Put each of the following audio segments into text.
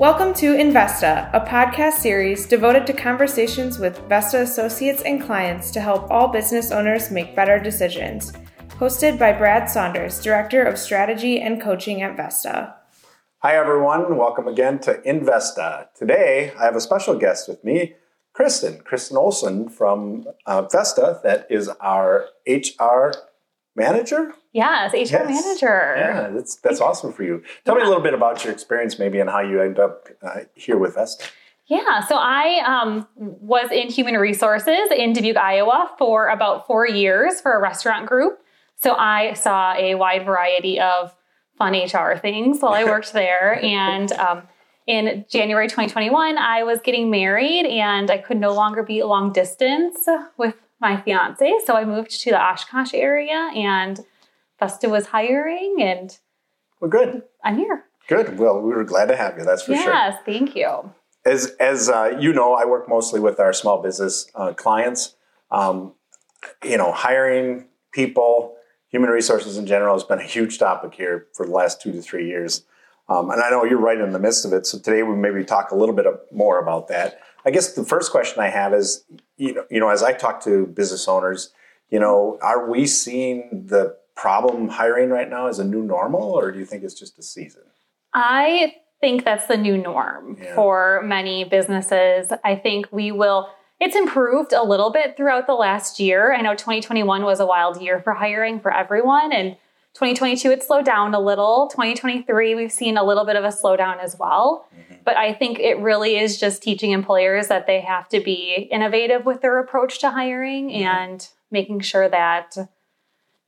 Welcome to Investa, a podcast series devoted to conversations with Vesta associates and clients to help all business owners make better decisions. Hosted by Brad Saunders, Director of Strategy and Coaching at Vesta. Hi, everyone. Welcome again to Investa. Today, I have a special guest with me, Kristen, Kristen Olson from uh, Vesta, that is our HR manager. Yes, HR Yes. manager. Yeah, that's that's awesome for you. Tell me a little bit about your experience, maybe, and how you end up uh, here with Vesta. Yeah, so I um, was in human resources in Dubuque, Iowa for about four years for a restaurant group. So I saw a wide variety of fun HR things while I worked there. And um, in January 2021, I was getting married and I could no longer be long distance with my fiance. So I moved to the Oshkosh area and Vesta was hiring and we're good, I'm here. good. Well, we were glad to have you. That's for sure. yes, thank you. As as uh, you know, I work mostly with our small business uh, clients. Um, you know, hiring people, human resources in general has been a huge topic here for the last two to three years. Um, and I know you're right in the midst of it. So today we maybe talk a little bit more about that. I guess the first question I have is, you know, you know, as I talk to business owners, you know, are we seeing the problem hiring right now as a new normal, or do you think it's just a season? I think that's the new norm Yeah. for many businesses. I think we will, it's improved a little bit throughout the last year. I know 2021 was a wild year for hiring for everyone, and 2022 it slowed down a little. 2023, we've seen a little bit of a slowdown as well. Mm-hmm. But I think it really is just teaching employers that they have to be innovative with their approach to hiring mm-hmm. and making sure that,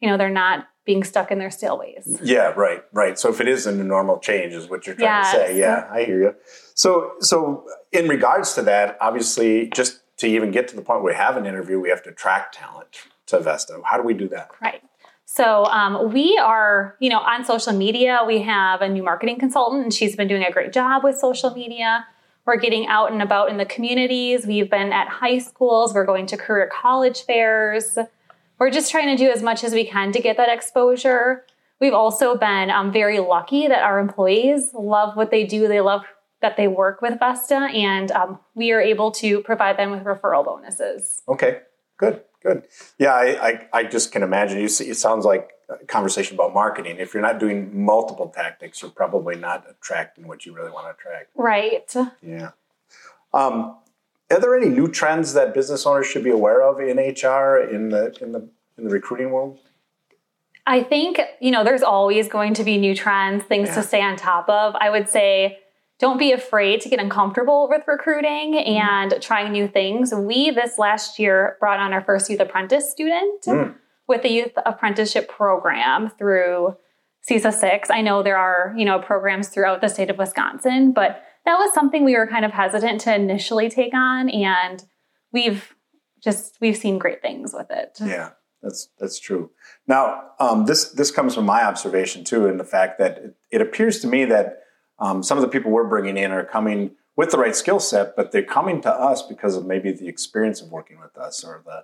you know, they're not being stuck in their stale ways. Yeah, right, right. So if it is a normal change, is what you're trying Yes. to say. Yeah, I hear you. So, so in regards to that, obviously, just to even get to the point where we have an interview, we have to track talent to Vesta. How do we do that? Right. So um, we are, you know, on social media. We have a new marketing consultant, and she's been doing a great job with social media. We're getting out and about in the communities. We've been at high schools. We're going to career college fairs. We're just trying to do as much as we can to get that exposure. We've also been um, very lucky that our employees love what they do. They love that they work with Vesta, and um, we are able to provide them with referral bonuses. Okay, good, good. Yeah, I, I, I just can imagine. You see, it sounds like a conversation about marketing. If you're not doing multiple tactics, you're probably not attracting what you really want to attract. Right. Yeah. Um, are there any new trends that business owners should be aware of in HR in the in the in the recruiting world? I think, you know, there's always going to be new trends, things Yeah. to stay on top of. I would say don't be afraid to get uncomfortable with recruiting and trying new things. We, this last year, brought on our first youth apprentice student Mm. with the youth apprenticeship program through CESA 6. I know there are, you know, programs throughout the state of Wisconsin, but that was something we were kind of hesitant to initially take on. And we've just, we've seen great things with it. Yeah, that's that's true. Now, um, this this comes from my observation too, in the fact that it, it appears to me that um, some of the people we're bringing in are coming with the right skill set, but they're coming to us because of maybe the experience of working with us or the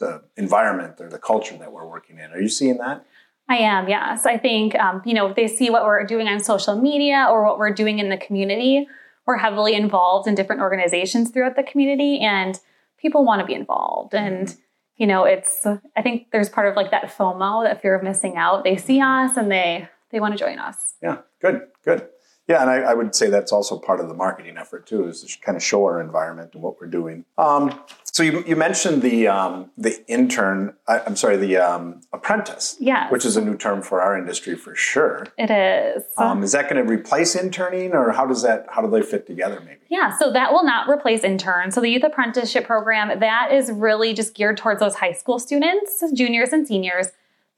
the environment or the culture that we're working in. Are you seeing that? I am, yes. I think, um, you know, they see what we're doing on social media or what we're doing in the community. We're heavily involved in different organizations throughout the community, and people want to be involved. And, you know, it's, I think there's part of like that FOMO, that fear of missing out. They see us and they, they want to join us. Yeah, good, good. Yeah, and I, I would say that's also part of the marketing effort too, is to kind of show our environment and what we're doing. Um, so you, you mentioned the um, the intern. I, I'm sorry, the um, apprentice. Yes. which is a new term for our industry for sure. It is. Um, is that going to replace interning, or how does that how do they fit together? Maybe. Yeah, so that will not replace interns. So the youth apprenticeship program, that is really just geared towards those high school students, juniors and seniors.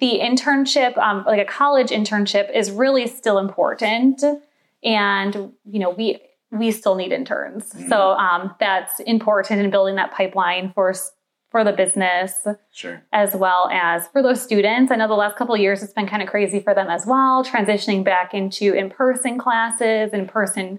The internship, um, like a college internship, is really still important, and you know we we still need interns. So um, that's important in building that pipeline for for the business Sure. as well as for those students. I know the last couple of years it's been kind of crazy for them as well, transitioning back into in person classes, in person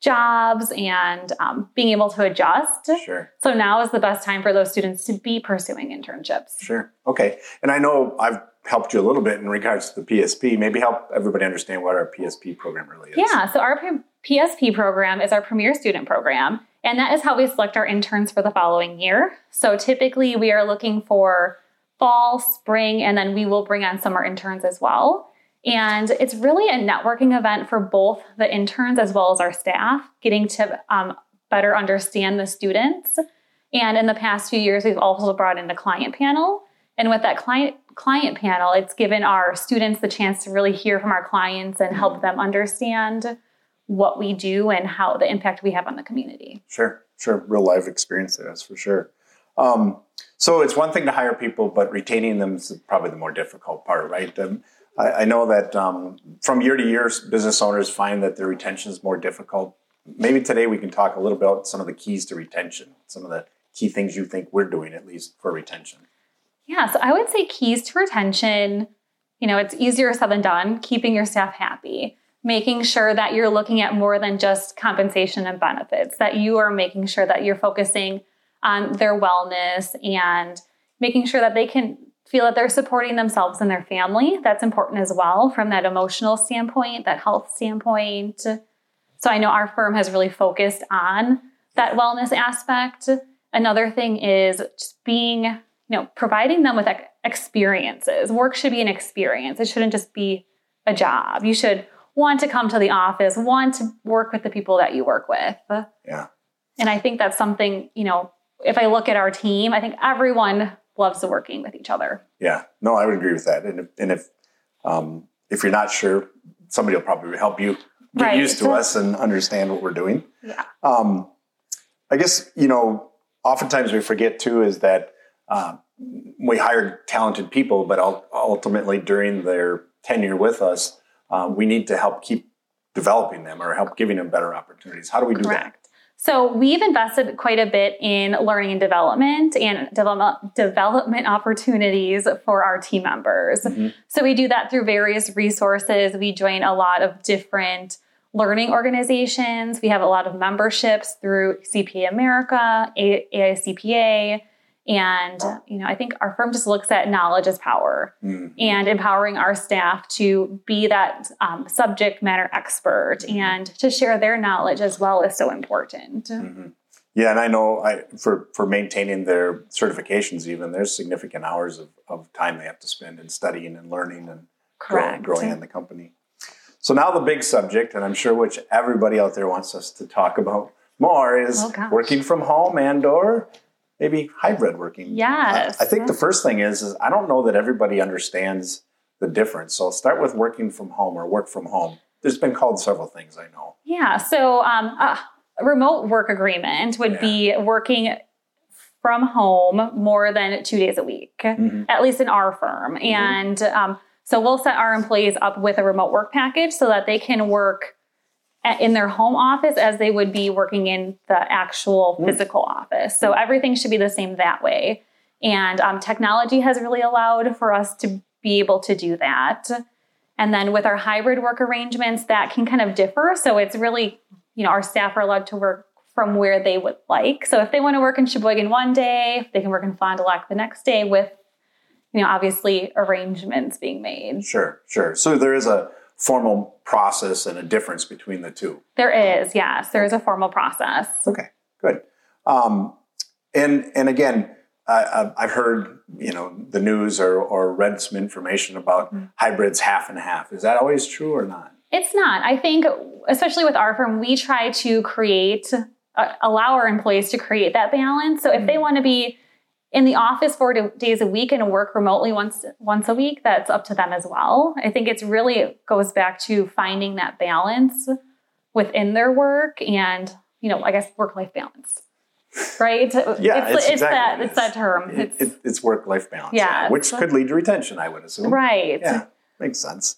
jobs and um, being able to adjust. Sure. So now is the best time for those students to be pursuing internships. Sure. Okay. And I know I've helped you a little bit in regards to the PSP. Maybe help everybody understand what our PSP program really is. Yeah. So our PSP program is our premier student program. And that is how we select our interns for the following year. So typically we are looking for fall, spring, and then we will bring on summer interns as well. And it's really a networking event for both the interns as well as our staff, getting to um, better understand the students. And in the past few years, we've also brought in the client panel. And with that client client panel, it's given our students the chance to really hear from our clients and help them understand what we do and how the impact we have on the community. Sure, sure. Real life experience there, that's for sure. Um, so it's one thing to hire people, but retaining them is probably the more difficult part, right? Um, I, I, know that um, from year to year, business owners find that their retention is more difficult. Maybe today we can talk a little bit about some of the keys to retention, some of the key things you think we're doing at least for retention. Yeah, so I would say keys to retention, you know, it's easier said than done, keeping your staff happy making sure that you're looking at more than just compensation and benefits, that you are making sure that you're focusing on their wellness and making sure that they can feel that they're supporting themselves and their family. That's important as well from that emotional standpoint, that health standpoint. So I know our firm has really focused on that wellness aspect. Another thing is just being, you know, providing them with experiences. Work should be an experience. It shouldn't just be a job. You should want to come to the office, want to work with the people that you work with. Yeah. And I think that's something, you know, if I look at our team, I think everyone loves working with each other. Yeah. No, I would agree with that. And if, and if, um, if you're not sure, somebody will probably help you get right. used to us and understand what we're doing. Yeah. Um, I guess, you know, oftentimes we forget too is that uh, we hire talented people, but ultimately during their tenure with us, uh, we need to help keep developing them or help giving them better opportunities. How do we do Correct. that? So we've invested quite a bit in learning and development and development development opportunities for our team members. Mm-hmm. So we do that through various resources. We join a lot of different learning organizations. We have a lot of memberships through CPA America, AICPA, and, you know, I think our firm just looks at knowledge as power mm-hmm. and empowering our staff to be that um, subject matter expert mm-hmm. and to share their knowledge as well is so important. Mm-hmm. Yeah, and I know I, for, for maintaining their certifications, even there's significant hours of, of time they have to spend in studying and learning and growing, growing in the company. So now the big subject, and I'm sure which everybody out there wants us to talk about more, is oh, working from home and or maybe hybrid working. Yes. I, I think the first thing is, is I don't know that everybody understands the difference. So I'll start with working from home or work from home. There's been called several things I know. Yeah. So um, a remote work agreement would yeah. be working from home more than two days a week, mm-hmm. at least in our firm. Mm-hmm. And um, so we'll set our employees up with a remote work package so that they can work in their home office as they would be working in the actual mm. physical office. So everything should be the same that way. And um, technology has really allowed for us to be able to do that. And then with our hybrid work arrangements, that can kind of differ. So it's really, you know, our staff are allowed to work from where they would like. So if they want to work in Sheboygan one day, they can work in Fond du Lac the next day with, you know, obviously arrangements being made. Sure, sure. So there is a formal process and a difference between the two? There is, yes. There is a formal process. Okay, good. Um, and and again, I, have heard you know the news or, or read some information about mm-hmm. hybrids half and half. Is that always true or not? It's not. I think, especially with our firm, we try to create, uh, allow our employees to create that balance. So if mm-hmm. they want to be in the office four days a week and work remotely once once a week that's up to them as well. I think it's really it goes back to finding that balance within their work and you know i guess work life balance right? Yeah it's, it's, it's that it's that term. it's, it, it's work life balance yeah, which could lead to retention i would assume. Right. Yeah makes sense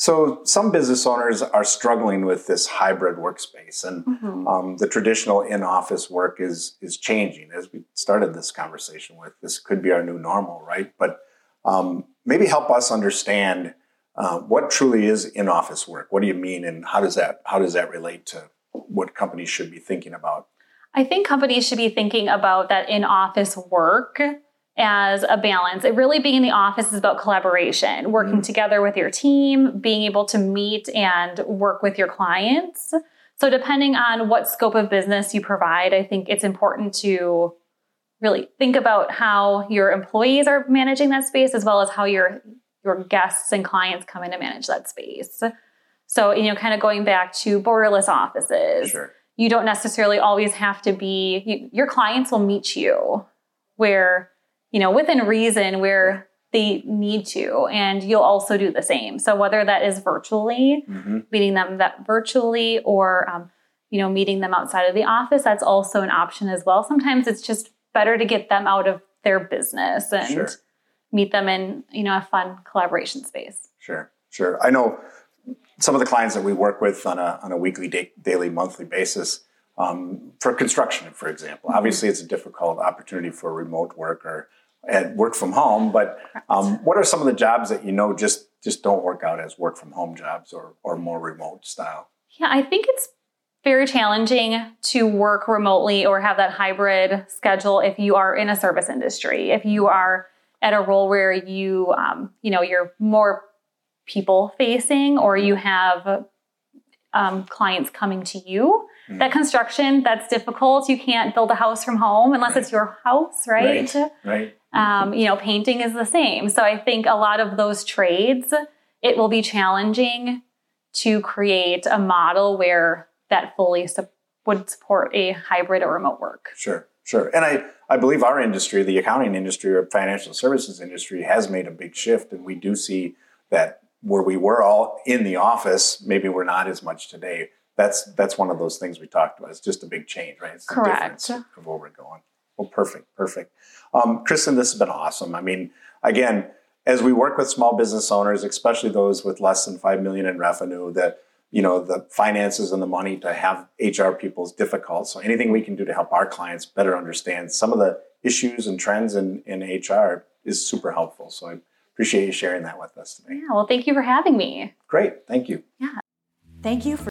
so some business owners are struggling with this hybrid workspace, and mm-hmm. um, the traditional in-office work is is changing. As we started this conversation with, this could be our new normal, right? But um, maybe help us understand uh, what truly is in-office work. What do you mean, and how does that how does that relate to what companies should be thinking about? I think companies should be thinking about that in office work as a balance. It really being in the office is about collaboration, working mm. together with your team, being able to meet and work with your clients. So, depending on what scope of business you provide, I think it's important to really think about how your employees are managing that space as well as how your your guests and clients come in to manage that space. So, you know, kind of going back to borderless offices. Sure. You don't necessarily always have to be you, your clients will meet you where, you know, within reason where they need to and you'll also do the same. So whether that is virtually, mm-hmm. meeting them that virtually or um, you know, meeting them outside of the office, that's also an option as well. Sometimes it's just better to get them out of their business and sure. meet them in, you know, a fun collaboration space. Sure, sure. I know some of the clients that we work with on a, on a weekly, da- daily, monthly basis um, for construction, for example. Mm-hmm. Obviously, it's a difficult opportunity for remote work or and work from home. But um, what are some of the jobs that you know just just don't work out as work from home jobs or or more remote style? Yeah, I think it's very challenging to work remotely or have that hybrid schedule if you are in a service industry. If you are at a role where you, um, you know, you're more people facing or you have um, clients coming to you. Mm. That construction, that's difficult. You can't build a house from home unless right. it's your house, right? Right. right. Um, you know, painting is the same. So I think a lot of those trades, it will be challenging to create a model where that fully su- would support a hybrid or remote work. Sure, sure. And I, I believe our industry, the accounting industry or financial services industry, has made a big shift. And we do see that where we were all in the office, maybe we're not as much today. That's that's one of those things we talked about. It's just a big change, right? It's the Correct. difference of where we're going. Well, perfect, perfect. Um, Kristen, this has been awesome. I mean, again, as we work with small business owners, especially those with less than five million in revenue, that you know the finances and the money to have hr people is difficult. So anything we can do to help our clients better understand some of the issues and trends in, in hr is super helpful. So i appreciate you sharing that with us today. Yeah well thank you for having me. Great thank you. Yeah. Thank you for